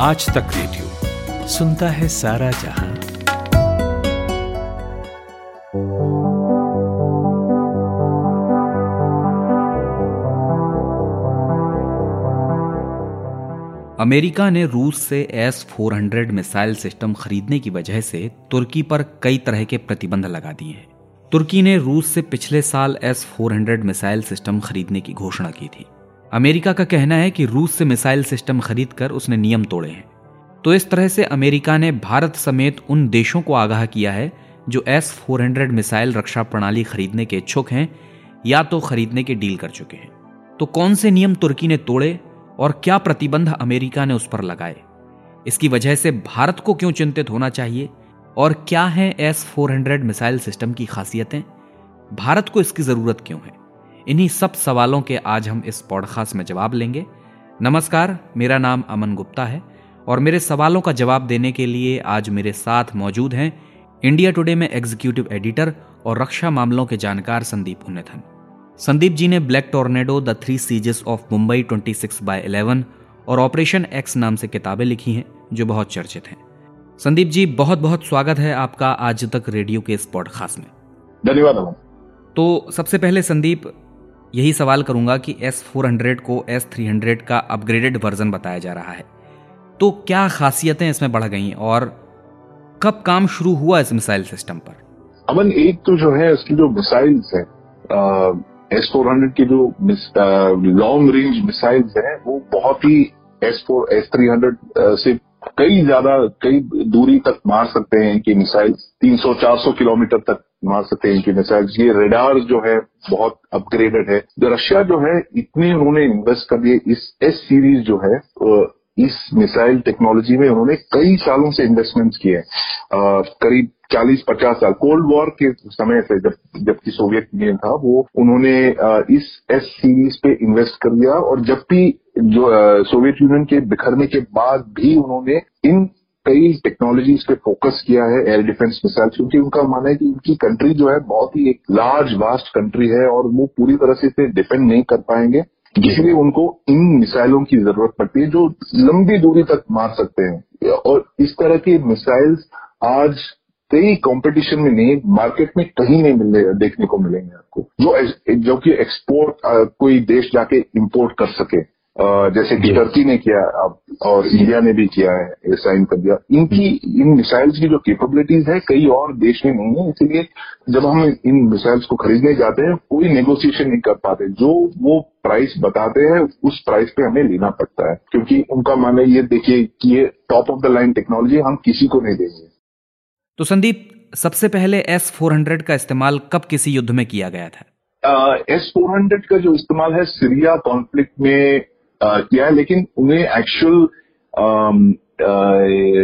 आज तक रेडियो सुनता है सारा जहाँ। अमेरिका ने रूस से एस 400 मिसाइल सिस्टम खरीदने की वजह से तुर्की पर कई तरह के प्रतिबंध लगा दिए हैं। तुर्की ने रूस से पिछले साल एस 400 मिसाइल सिस्टम खरीदने की घोषणा की थी। अमेरिका का कहना है कि रूस से मिसाइल सिस्टम खरीदकर उसने नियम तोड़े हैं। तो इस तरह से अमेरिका ने भारत समेत उन देशों को आगाह किया है जो एस 400 मिसाइल रक्षा प्रणाली खरीदने के इच्छुक हैं या तो खरीदने के डील कर चुके हैं। तो कौन से नियम तुर्की ने तोड़े और क्या प्रतिबंध अमेरिका ने उस पर लगाए? इसकी वजह से भारत को क्यों चिंतित होना चाहिए? और क्या है एस 400 मिसाइल सिस्टम की खासियतें? भारत को इसकी ज़रूरत क्यों है? इन्हीं सब सवालों के आज हम इस पॉडकास्ट में जवाब लेंगे। नमस्कार मेरा नाम अमन गुप्ता है और मेरे सवालों का जवाब देने के लिए आज मेरे साथ मौजूद हैं इंडिया टुडे में एग्जीक्यूटिव एडिटर और रक्षा मामलों के जानकार संदीप उन्नथन। संदीप जी ने black tornado the three sieges of Mumbai 26 by 11 और ऑपरेशन एक्स नाम से किताबें लिखी हैं जो बहुत चर्चित हैं। संदीप जी बहुत बहुत स्वागत है आपका आज तक रेडियो के इस पॉडकास्ट में। धन्यवाद तो सबसे पहले संदीप यही सवाल करूँगा कि एस फोर हंड्रेड को एस थ्री हंड्रेड का अपग्रेडेड वर्जन बताया जा रहा है। तो क्या खासियतें इसमें बढ़ गई और कब काम शुरू हुआ इस मिसाइल सिस्टम पर? अमन, एक तो जो है, इसकी जो मिसाइल्स है एस फोर हंड्रेड की जो लॉन्ग रेंज मिसाइल्स है, वो बहुत ही S four S three hundred से कई ज़्यादा, कई दूरी तक मार सकते हैं कि मिसाइल 300-400 किलोमीटर तक मार सकते हैं इनकी मिसाइल ये रेडार जो है, बहुत अपग्रेडेड है। जो रशिया जो है, इतने उन्होंने इन्वेस्ट कर दिए इस एस सीरीज़ जो है इस मिसाइल टेक्नोलॉजी में उन्होंने कई सालों से इन्वेस्टमेंट्स किए हैं। करीब 40-50 साल। कोल्ड वॉर के समय से जब, जबकि सोवियत यूनियन था, वो उन्होंने इस एस सीरीज़ पे इन्वेस्ट कर दिया और जब भी जो सोवियत यूनियन के बिखरने के बाद भी उन्होंने इन कई टेक्नोलॉजीज़ पे फोकस किया है एयर डिफेंस मिसाइल क्योंकि उनका मानना है कि उनकी कंट्री जो है बहुत ही एक लार्ज वास्ट कंट्री है और वो पूरी तरह से इसे डिपेंड नहीं कर पाएँगे। इसलिए उनको इन मिसाइलों की ज़रूरत पड़ती है जो लंबी दूरी तक मार सकते हैं। और इस तरह की मिसाइल्स आज कई कंपटीशन में नहीं मार्केट में कहीं नहीं मिलने, देखने को मिलेंगे आपको। जो जो कि एक्सपोर्ट कोई देश जाके इंपोर्ट कर सके। जैसे कि टर्की ने किया और इंडिया ने भी किया है साइन कर दिया। इनकी इन मिसाइल्स की जो कैपेबिलिटीज है कई और देश में नहीं है इसलिए जब हम इन मिसाइल्स को खरीदने जाते हैं कोई नेगोशिएशन नहीं कर पाते। जो वो प्राइस बताते हैं उस प्राइस पे हमें लेना पड़ता है। क्योंकि उनका मानना ये देखिए कि ये top of the line technology हम किसी को नहीं देंगे। तो संदीप सबसे पहले एस फोर हंड्रेड का इस्तेमाल कब किसी युद्ध में किया गया था? एस फोर हंड्रेड का जो इस्तेमाल है सीरिया कॉन्फ्लिक्ट में किया है, लेकिन उन्हें एक्चुअल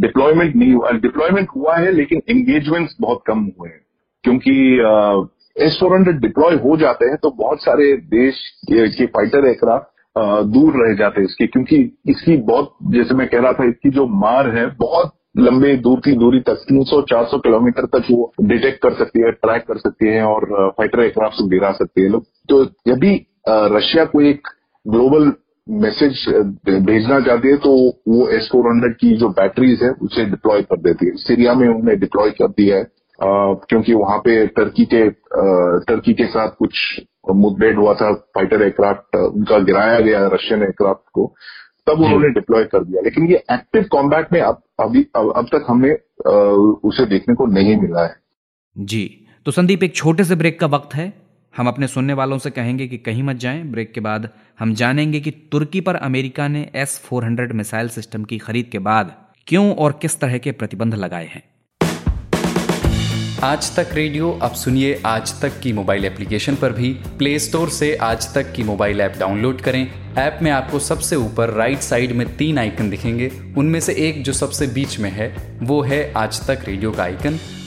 डिप्लॉयमेंट नहीं हुआ डिप्लॉयमेंट हुआ है, लेकिन एंगेजमेंट बहुत कम हुए हैं। क्योंकि एस फोर हंड्रेड डिप्लॉय हो जाते हैं तो बहुत सारे देश के फाइटर एयरक्राफ्ट दूर रह जाते हैं इसके। क्योंकि इसकी बहुत, जैसे मैं कह रहा था, इसकी जो मार है, बहुत लंबे दूर की दूरी तक 300-400 किलोमीटर तक वो डिटेक्ट कर सकती है ट्रैक कर सकती है और फाइटर एयरक्राफ्ट गिरा सकती है लोग। तो यदि रशिया को एक ग्लोबल मैसेज भेजना चाहती है तो वो एस फोर हंड्रेड की जो बैटरीज है उसे डिप्लॉय कर देती है। सीरिया में उन्हें डिप्लॉय कर दिया है क्योंकि वहाँ पे टर्की के टर्की के साथ कुछ मुठभेड़ हुआ था फाइटर एयरक्राफ्ट उनका गिराया गया रशियन एयरक्राफ्ट को तब उन्होंने डिप्लॉय कर दिया। लेकिन ये एक्टिव कॉम्बैट में अब अभी अब, अब तक हमें उसे देखने को नहीं मिला है। जी तो संदीप एक छोटे से ब्रेक का वक्त है। हम अपने सुनने वालों से कहेंगे कि कहीं मत जाएँ। ब्रेक के बाद हम जानेंगे कि तुर्की पर अमेरिका ने S four hundred missile system की खरीद के बाद क्यों और किस तरह के प्रतिबंध लगाए हैं। आज तक रेडियो, अब सुनिए आज तक की मोबाइल एप्लीकेशन पर भी। प्ले स्टोर से आज तक की मोबाइल ऐप डाउनलोड करें। ऐप में आपको सबसे ऊपर राइट साइड में तीन आइकन दिखेंगे। उनमें से एक जो सबसे बीच में है, वो है आज तक रेडियो का आइकन।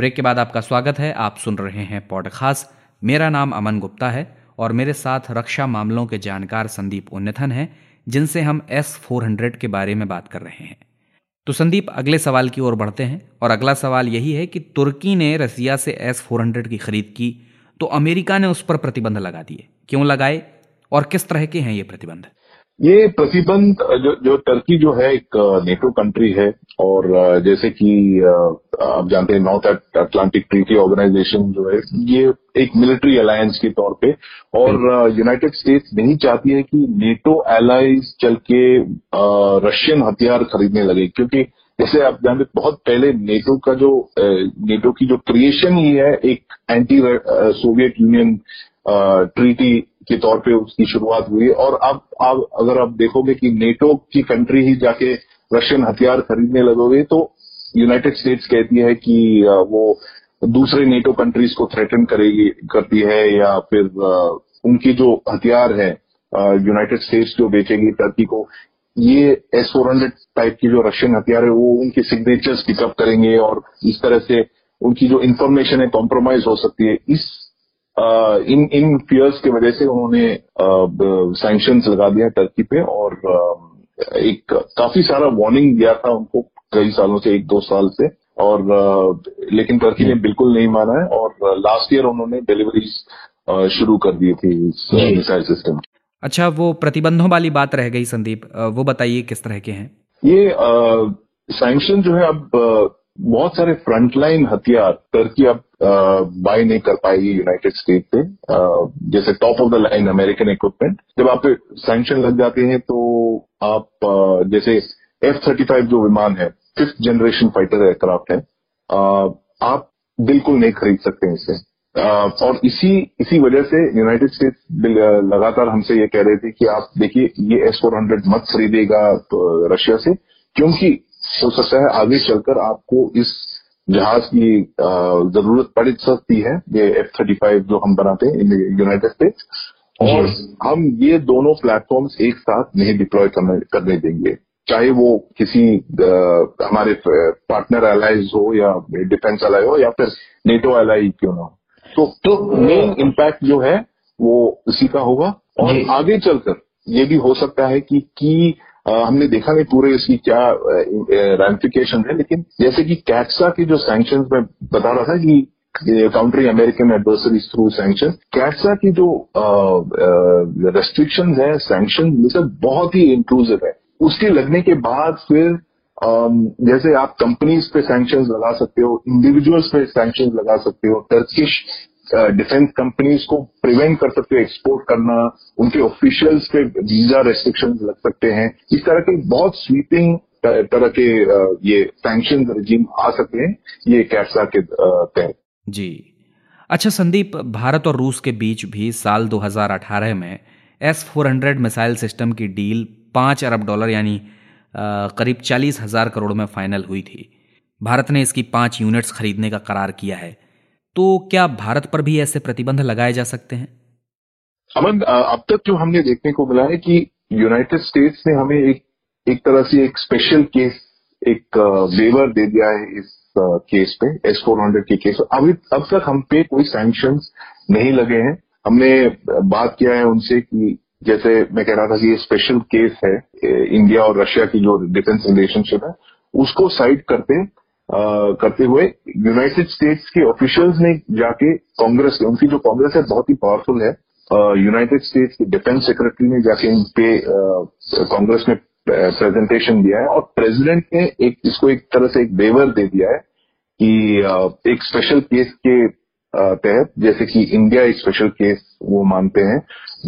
ब्रेक के बाद आपका स्वागत है। आप सुन रहे हैं पॉडकास्ट। मेरा नाम अमन गुप्ता है और मेरे साथ रक्षा मामलों के जानकार संदीप उन्नथन हैं, जिनसे हम एस फोर हंड्रेड के बारे में बात कर रहे हैं। तो संदीप, अगले सवाल की ओर बढ़ते हैं और अगला सवाल यही है कि तुर्की ने रसिया से एस फोर हंड्रेड की खरीद की तो अमेरिका ने उस पर प्रतिबंध लगा दिए। क्यों लगाए और किस तरह के हैं ये प्रतिबंध? ये प्रतिबंध जो जो टर्की जो है एक नेटो कंट्री है और जैसे कि आप जानते हैं नॉर्थ अटलांटिक ट्रीटी ऑर्गेनाइजेशन जो है ये एक मिलिट्री अलायंस के तौर पे और यूनाइटेड स्टेट्स नहीं चाहती है कि नेटो एलाइज चल के रशियन हथियार खरीदने लगे क्योंकि जैसे आप जानते बहुत पहले नेटो का जो नेटो की जो क्रिएशन ही है एक एंटी सोवियत यूनियन ट्रीटी के तौर पे उसकी शुरुआत हुई। और अब अब अगर आप देखोगे कि नेटो की कंट्री ही जाके रशियन हथियार खरीदने लगोगे तो यूनाइटेड स्टेट्स कहती है कि वो दूसरे नेटो कंट्रीज़ को थ्रेटन करेगी, करती है या फिर उनकी जो हथियार है यूनाइटेड स्टेट्स जो बेचेगी टर्की को, ये एस फोर हंड्रेड टाइप की जो रशियन हथियार है, वो उनके सिग्नेचर्स पिकअप करेंगे और इस तरह से उनकी जो इंफॉर्मेशन है कॉम्प्रोमाइज हो सकती है। इस इन इन फियर्स की वजह से उन्होंने सैंक्शन लगा दिया टर्की पे और एक काफ़ी सारा वार्निंग दिया था उनको कई सालों से एक दो साल से और लेकिन टर्की ने बिल्कुल नहीं माना है और लास्ट ईयर उन्होंने डिलीवरीज शुरू कर दी थी इस मिसाइल सिस्टम अच्छा वो प्रतिबंधों वाली बात रह गई संदीप। वो बताइए किस तरह के हैं? ये सैंक्शन जो है अब बहुत सारे फ्रंटलाइन हथियार टर्की अब बाय नहीं कर पाएगी यूनाइटेड स्टेट से जैसे top of the line American equipment जब आप सैंक्शन लग जाते हैं तो आप जैसे एफ़ थर्टी फाइव जो विमान है फिफ्थ जनरेशन फाइटर एयरक्राफ्ट है आप बिल्कुल नहीं खरीद सकते इसे। और इसी इसी वजह से यूनाइटेड स्टेट्स लगातार हमसे ये कह रहे थे कि आप देखिए ये एस फोर हंड्रेड मत खरीदेगा तो रशिया से, क्योंकि हो सकता है आगे चलकर आपको इस जहाज़ की ज़रूरत पड़ सकती है ये एफ़ थर्टी फाइव जो हम बनाते हैं यूनाइटेड स्टेट्स और हम ये दोनों प्लेटफॉर्म्स एक साथ नहीं डिप्लॉय करने करने देंगे। चाहे वो किसी आ, हमारे पार्टनर एलाइज हो या डिफेंस एलाई हो या फिर नेटो एलाई क्यों ना हो। तो, तो मेन इम्पैक्ट जो है वो इसी का होगा। और आगे चलकर ये भी हो सकता है कि की हमने देखा नहीं पूरे इसकी क्या रेमिफिकेशन है, लेकिन जैसे कि कैटसा की जो सैंक्शन में बता रहा था कि country American adversaries through sanction CAATSA की जो रेस्ट्रिक्शन है सैंक्शन ये बहुत ही इंक्लूसिव है। उसके लगने के बाद फिर जैसे आप कंपनीज़ पे सैंक्शन लगा सकते हो इंडिविजुअल्स पे सैंक्शन लगा सकते हो टर्किश डिफेंस कंपनीज़ को प्रिवेंट कर सकते हो एक्सपोर्ट करना, उनके ऑफिशियल्स पे वीज़ा रेस्ट्रिक्शन लग सकते हैं। इस तरह के बहुत स्वीपिंग तरह के ये सैंक्शन रजीम आ सकते हैं, ये कैसा के तहत। जी। अच्छा संदीप, भारत और रूस के बीच भी साल 2018 में S four hundred missile system की डील पाँच अरब डॉलर यानी करीब चालीस हज़ार करोड़ में फाइनल हुई थी। भारत ने इसकी पाँच यूनिट्स खरीदने का करार किया है। तो क्या भारत पर भी ऐसे प्रतिबंध लगाए जा सकते हैं? अमन अब तक जो हमने देखने को मिला है कि यूनाइटेड स्टेट्स ने हमें एक एक तरह से एक स्पेशल केस एक वेवर दे दिया है इस केस पे एस फोर हंड्रेड के केस अभी, अब तक हम पे कोई सैंक्शन नहीं लगे हैं। हमने बात किया है उनसे कि जैसे मैं कह रहा था कि ये स्पेशल केस है इंडिया और रशिया की जो डिफेंस रिलेशनशिप है, उसको साइड करते करते हुए यूनाइटेड स्टेट्स के ऑफिशियल्स ने जाके कांग्रेस, उनकी जो कांग्रेस है, बहुत ही पावरफुल है। यूनाइटेड स्टेट्स के डिफेंस सेक्रेटरी ने जाके इन पे कांग्रेस में प्रेजेंटेशन दिया है और प्रेसिडेंट ने एक, इसको एक तरह से एक वेवर दे दिया है कि एक स्पेशल केस के तहत जैसे कि इंडिया एक स्पेशल केस वो मानते हैं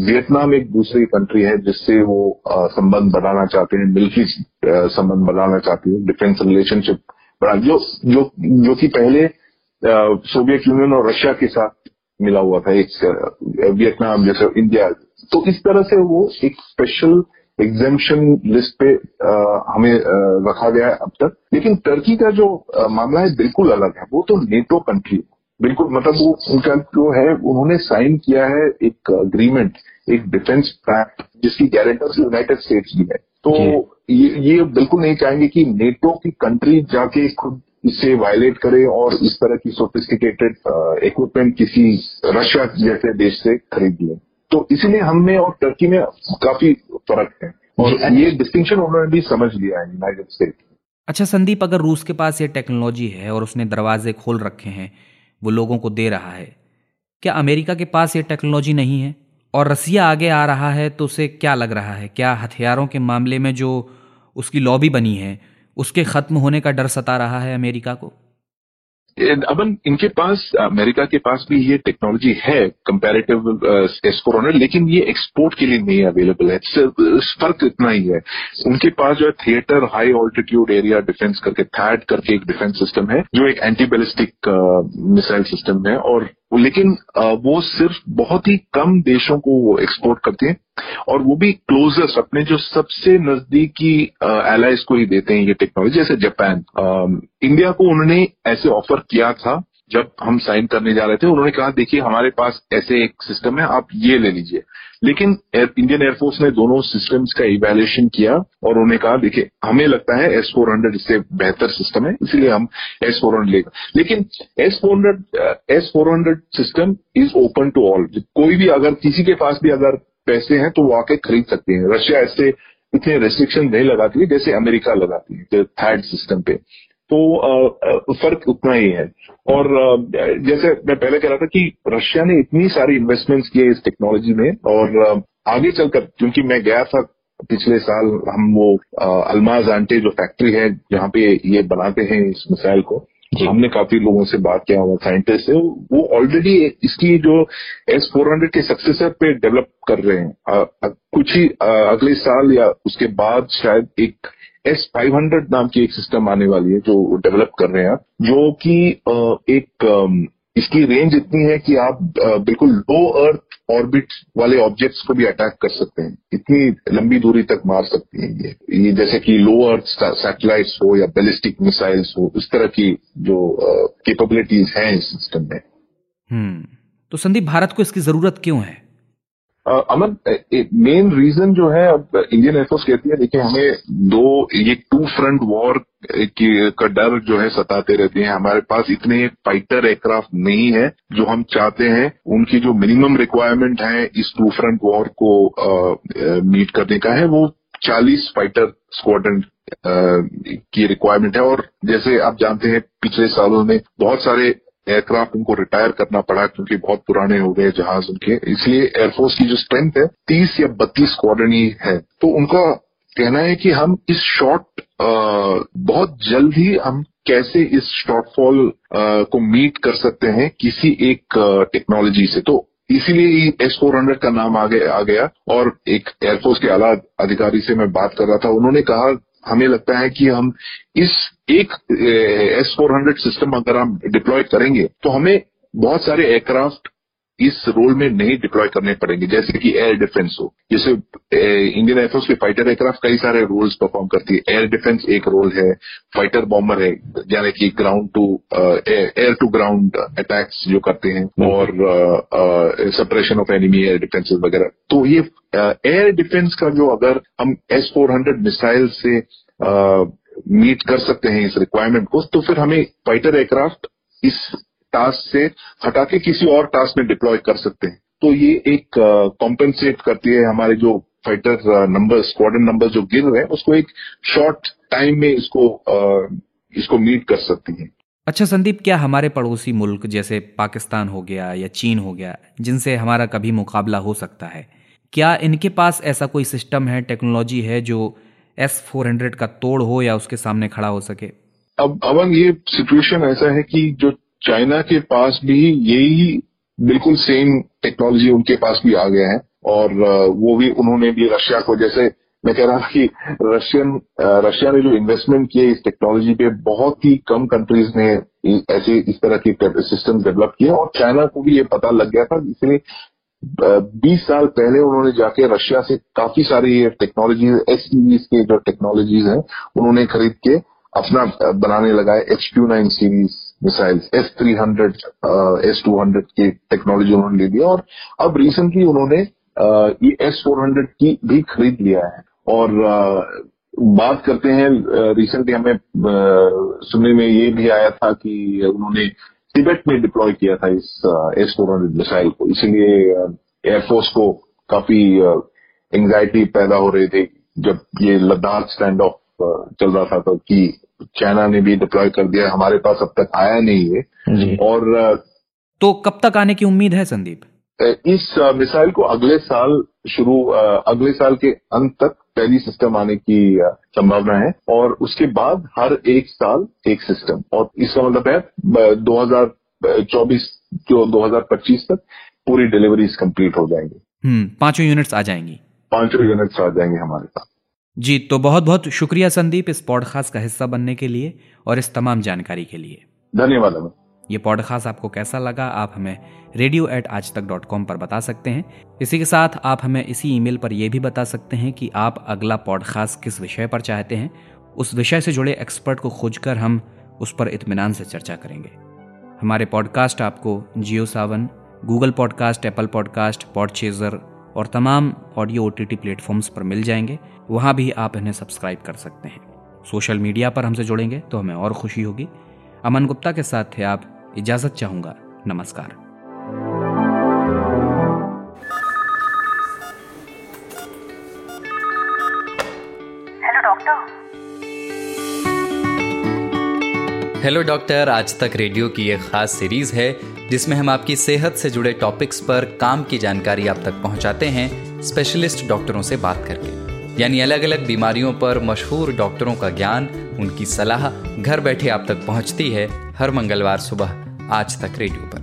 वियतनाम एक दूसरी कंट्री है जिससे वो संबंध बनाना चाहते हैं मिलिट्री संबंध बनाना चाहती है डिफेंस रिलेशनशिप जो जो जो कि पहले सोवियत यूनियन और रशिया के साथ मिला हुआ था एक वियतनाम जैसे इंडिया तो इस तरह से वो एक स्पेशल एग्जेम्पन लिस्ट पे आ, हमें आ, रखा गया है अब तक। लेकिन टर्की का जो आ, मामला है बिल्कुल अलग है। वो तो नेटो कंट्री बिल्कुल मतलब वो उनका जो है उन्होंने साइन किया है एक अग्रीमेंट एक डिफेंस पैक्ट जिसकी गारंटर्स यूनाइटेड स्टेट्स भी है। तो ये, ये बिल्कुल नहीं चाहेंगे कि नेटो की कंट्री जाके खुद इसे वायलेट करे और इस तरह की सोफिस्टिकेटेड इक्विपमेंट किसी रशिया जैसे देश से खरीद लिए तो इसीलिए हमने और टर्की में काफ़ी फ़र्क है। और ये डिस्टिंक्शन उन्होंने भी समझ लिया है यूनाइटेड स्टेट अच्छा संदीप अगर रूस के पास ये टेक्नोलॉजी है और उसने दरवाजे खोल रखे हैं वो लोगों को दे रहा है क्या अमेरिका के पास ये टेक्नोलॉजी नहीं है? और रसिया आगे आ रहा है तो उसे क्या लग रहा है? क्या हथियारों के मामले में जो उसकी लॉबी बनी है, उसके खत्म होने का डर सता रहा है अमेरिका को? अबन इनके पास, अमेरिका के पास भी ये टेक्नोलॉजी है कंपैरेटिव एस्कोरोनर लेकिन ये एक्सपोर्ट के लिए नहीं अवेलेबल है। फ़र्क इतना ही है। उनके पास जो है theatre high altitude area defence करके थैड करके एक डिफेंस सिस्टम है, जो एक एंटी बैलिस्टिक मिसाइल सिस्टम है, और लेकिन वो सिर्फ़ बहुत ही कम देशों को वो एक्सपोर्ट करते हैं और वो भी क्लोजेस्ट अपने जो सबसे नजदीकी एलाइज को ही देते हैं ये टेक्नोलॉजी जैसे जापान इंडिया को उन्होंने ऐसे ऑफ़र किया था जब हम साइन करने जा रहे थे, उन्होंने कहा, देखिए, हमारे पास ऐसे एक सिस्टम है, आप ये ले लीजिए। लेकिन इंडियन एयरफोर्स ने दोनों सिस्टम्स का इवेल्युएशन किया और उन्होंने कहा, देखिए, हमें लगता है एस फोर हंड्रेड इससे बेहतर सिस्टम है, इसलिए हम एस फोर हंड्रेड लेगा लेकिन S four hundred S four hundred system is open to all कोई भी अगर, किसी के पास भी अगर पैसे हैं तो वो आके खरीद सकते हैं। रशिया ऐसे इतने रेस्ट्रिक्शन नहीं लगाती है, जैसे अमेरिका लगाती है थर्ड सिस्टम पे। तो फ़र्क उतना ही है। और जैसे मैं पहले कह रहा था कि रशिया ने इतनी सारी इन्वेस्टमेंट्स किए इस टेक्नोलॉजी में और आगे चलकर क्योंकि मैं गया था पिछले साल हम वो अलमाज आंटे जो फैक्ट्री है जहाँ पे ये बनाते हैं इस मिसाइल को हमने काफ़ी लोगों से बात किया हुआ साइंटिस्ट से वो ऑलरेडी इसकी जो एस फोर हंड्रेड के सक्सेसर पे डेवलप कर रहे हैं। आ, आ, कुछ ही आ, अगले साल या उसके बाद शायद एक एस फाइव हंड्रेड नाम की एक सिस्टम आने वाली है जो डेवलप कर रहे हैं जो कि एक इसकी रेंज इतनी है कि आप बिल्कुल लो अर्थ ऑर्बिट वाले ऑब्जेक्ट्स को भी अटैक कर सकते हैं। इतनी लंबी दूरी तक मार सकती है ये। ये जैसे कि लो अर्थ सैटेलाइट्स हो या बैलिस्टिक मिसाइल्स हो, इस तरह की जो कैपेबिलिटीज हैं इस सिस्टम में। हम्म। तो संदीप, भारत को इसकी ज़रूरत क्यों है? अमन मेन रीजन जो है, अब इंडियन एयरफोर्स कहती है, देखिए, हमें दो, ये टू फ्रंट वॉर की, का डर जो है सताते रहते हैं। हमारे पास इतने फाइटर एयरक्राफ्ट नहीं है, जो हम चाहते हैं, उनकी जो मिनिमम रिक्वायरमेंट है, इस टू फ्रंट वॉर को मीट करने का है, वो 40 फाइटर स्क्वाड्रन की रिक्वायरमेंट है। और जैसे आप जानते हैं, पिछले सालों में बहुत सारे एयरक्राफ्ट उनको रिटायर करना पड़ा क्योंकि बहुत पुराने हो गए जहाज़ उनके। इसलिए एयरफोर्स की जो स्ट्रेंथ है, तीस या बत्तीस स्क्वाड्रन ही है। तो उनका कहना है कि हम इस शॉर्ट बहुत जल्द ही हम कैसे इस शॉर्टफॉल को मीट कर सकते हैं किसी एक टेक्नोलॉजी से। तो इसीलिए एस फोर हंड्रेड का नाम आ गया। और एक एयरफोर्स के आला अधिकारी से मैं बात कर रहा था। उन्होंने कहा हमें लगता है कि हम इस एक एस फोर हंड्रेड सिस्टम अगर हम डिप्लॉय करेंगे तो हमें बहुत सारे एयरक्राफ्ट इस रोल में नहीं डिप्लॉय करने पड़ेंगे जैसे कि एयर डिफेंस हो। जैसे इंडियन एयरफोर्स के फाइटर एयरक्राफ्ट कई सारे रोल्स परफॉर्म करती है। एयर डिफेंस एक रोल है फाइटर बॉम्बर है यानी कि ground to air to ground attacks जो करते हैं और separation of enemy air defences वगैरह। तो ये एयर uh, डिफेंस का जो अगर हम एस फोर हंड्रेड मिसाइल से मीट uh, कर सकते हैं इस रिक्वायरमेंट को तो फिर हमें फाइटर एयरक्राफ्ट इस टास्क से हटा के किसी और टास्क में डिप्लॉय कर सकते हैं। तो ये एक कॉम्पेंसेट uh, करती है हमारे जो फाइटर नंबर स्क्वाडन नंबर जो गिर रहे हैं उसको एक शॉर्ट टाइम में इसको uh, इसको मीट कर सकती है। अच्छा संदीप क्या हमारे पड़ोसी मुल्क जैसे पाकिस्तान हो गया या चीन हो गया जिनसे हमारा कभी मुकाबला हो सकता है क्या इनके पास ऐसा कोई सिस्टम है टेक्नोलॉजी है जो एस फोर हंड्रेड का तोड़ हो या उसके सामने खड़ा हो सके? अब अवन ये सिचुएशन ऐसा है कि जो चाइना के पास भी यही बिल्कुल सेम टेक्नोलॉजी उनके पास भी आ गया है और वो भी उन्होंने भी रशिया को जैसे मैं कह रहा था कि रशियन रशिया ने जो इन्वेस्टमेंट किए इस टेक्नोलॉजी पे, बहुत ही कम कंट्रीज़ ने ऐसे इस तरह की सिस्टम डेवलप किए और चाइना को भी ये पता लग गया था, इसलिए बीस साल पहले उन्होंने जाके रशिया से काफ़ी सारी ये टेक्नोलॉजी एस के जो टेक्नोलॉजीज़ हैं, उन्होंने खरीद के अपना बनाने लगा है H Q nine series missiles S three hundred S two hundred की टेक्नोलॉजी उन्होंने ले लिया और अब रिसेंटली उन्होंने ये एस फोर हंड्रेड की भी खरीद लिया है। और बात करते हैं रिसेंटली हमें सुनने में ये भी आया था कि उन्होंने तिबेट में डिप्लॉय किया था इस एस फोर हंड्रेड मिसाइल को। इसीलिए एयरफोर्स को काफ़ी एंग्जाइटी पैदा हो रही थी जब ये लद्दाख स्टैंड ऑफ़ चल रहा था तो कि चाइना ने भी डिप्लॉय कर दिया हमारे पास अब तक आया नहीं है। और तो कब तक आने की उम्मीद है संदीप? इस मिसाइल को अगले साल शुरू अगले साल के अंत तक पहली सिस्टम आने की संभावना है। और उसके बाद हर एक साल एक सिस्टम और इसका मतलब है 2024 जो 2025 तक पूरी डिलीवरीज कंप्लीट हो जाएँगी। हम्म पाँचों यूनिट्स आ जाएँगी। पाँचों यूनिट्स आ जाएँगे हमारे पास जी तो बहुत बहुत शुक्रिया संदीप इस पॉडकास्ट का हिस्सा बनने के लिए और इस तमाम जानकारी के लिए। धन्यवाद ये पॉडकास्ट आपको कैसा लगा आप हमें रेडियो एट आज तक डॉट कॉम पर बता सकते हैं। इसी के साथ आप हमें इसी ईमेल पर यह भी बता सकते हैं कि आप अगला पॉडकास्ट किस विषय पर चाहते हैं उस विषय से जुड़े एक्सपर्ट को खोजकर हम उस पर इतमान से चर्चा करेंगे। हमारे पॉडकास्ट आपको Jio Saavn Google podcast Apple podcast Podchaser और तमाम ऑडियो ओ टी प्लेटफॉर्म्स पर मिल जाएँगे। वहाँ भी आप इन्हें सब्सक्राइब कर सकते हैं। सोशल मीडिया पर हमसे जुड़ेंगे तो हमें और खुशी होगी। अमन गुप्ता के साथ थे आप। इजाज़त चाहूँगा। नमस्कार। हेलो डॉक्टर आज तक रेडियो की एक खास सीरीज़ है। जिसमें हम आपकी सेहत से जुड़े टॉपिक्स पर काम की जानकारी आप तक पहुंचाते हैं स्पेशलिस्ट डॉक्टरों से बात करके। यानी अलग अलग बीमारियों पर मशहूर डॉक्टरों का ज्ञान, उनकी सलाह घर बैठे आप तक पहुँचती है हर मंगलवार सुबह, आज तक रेडियो पर।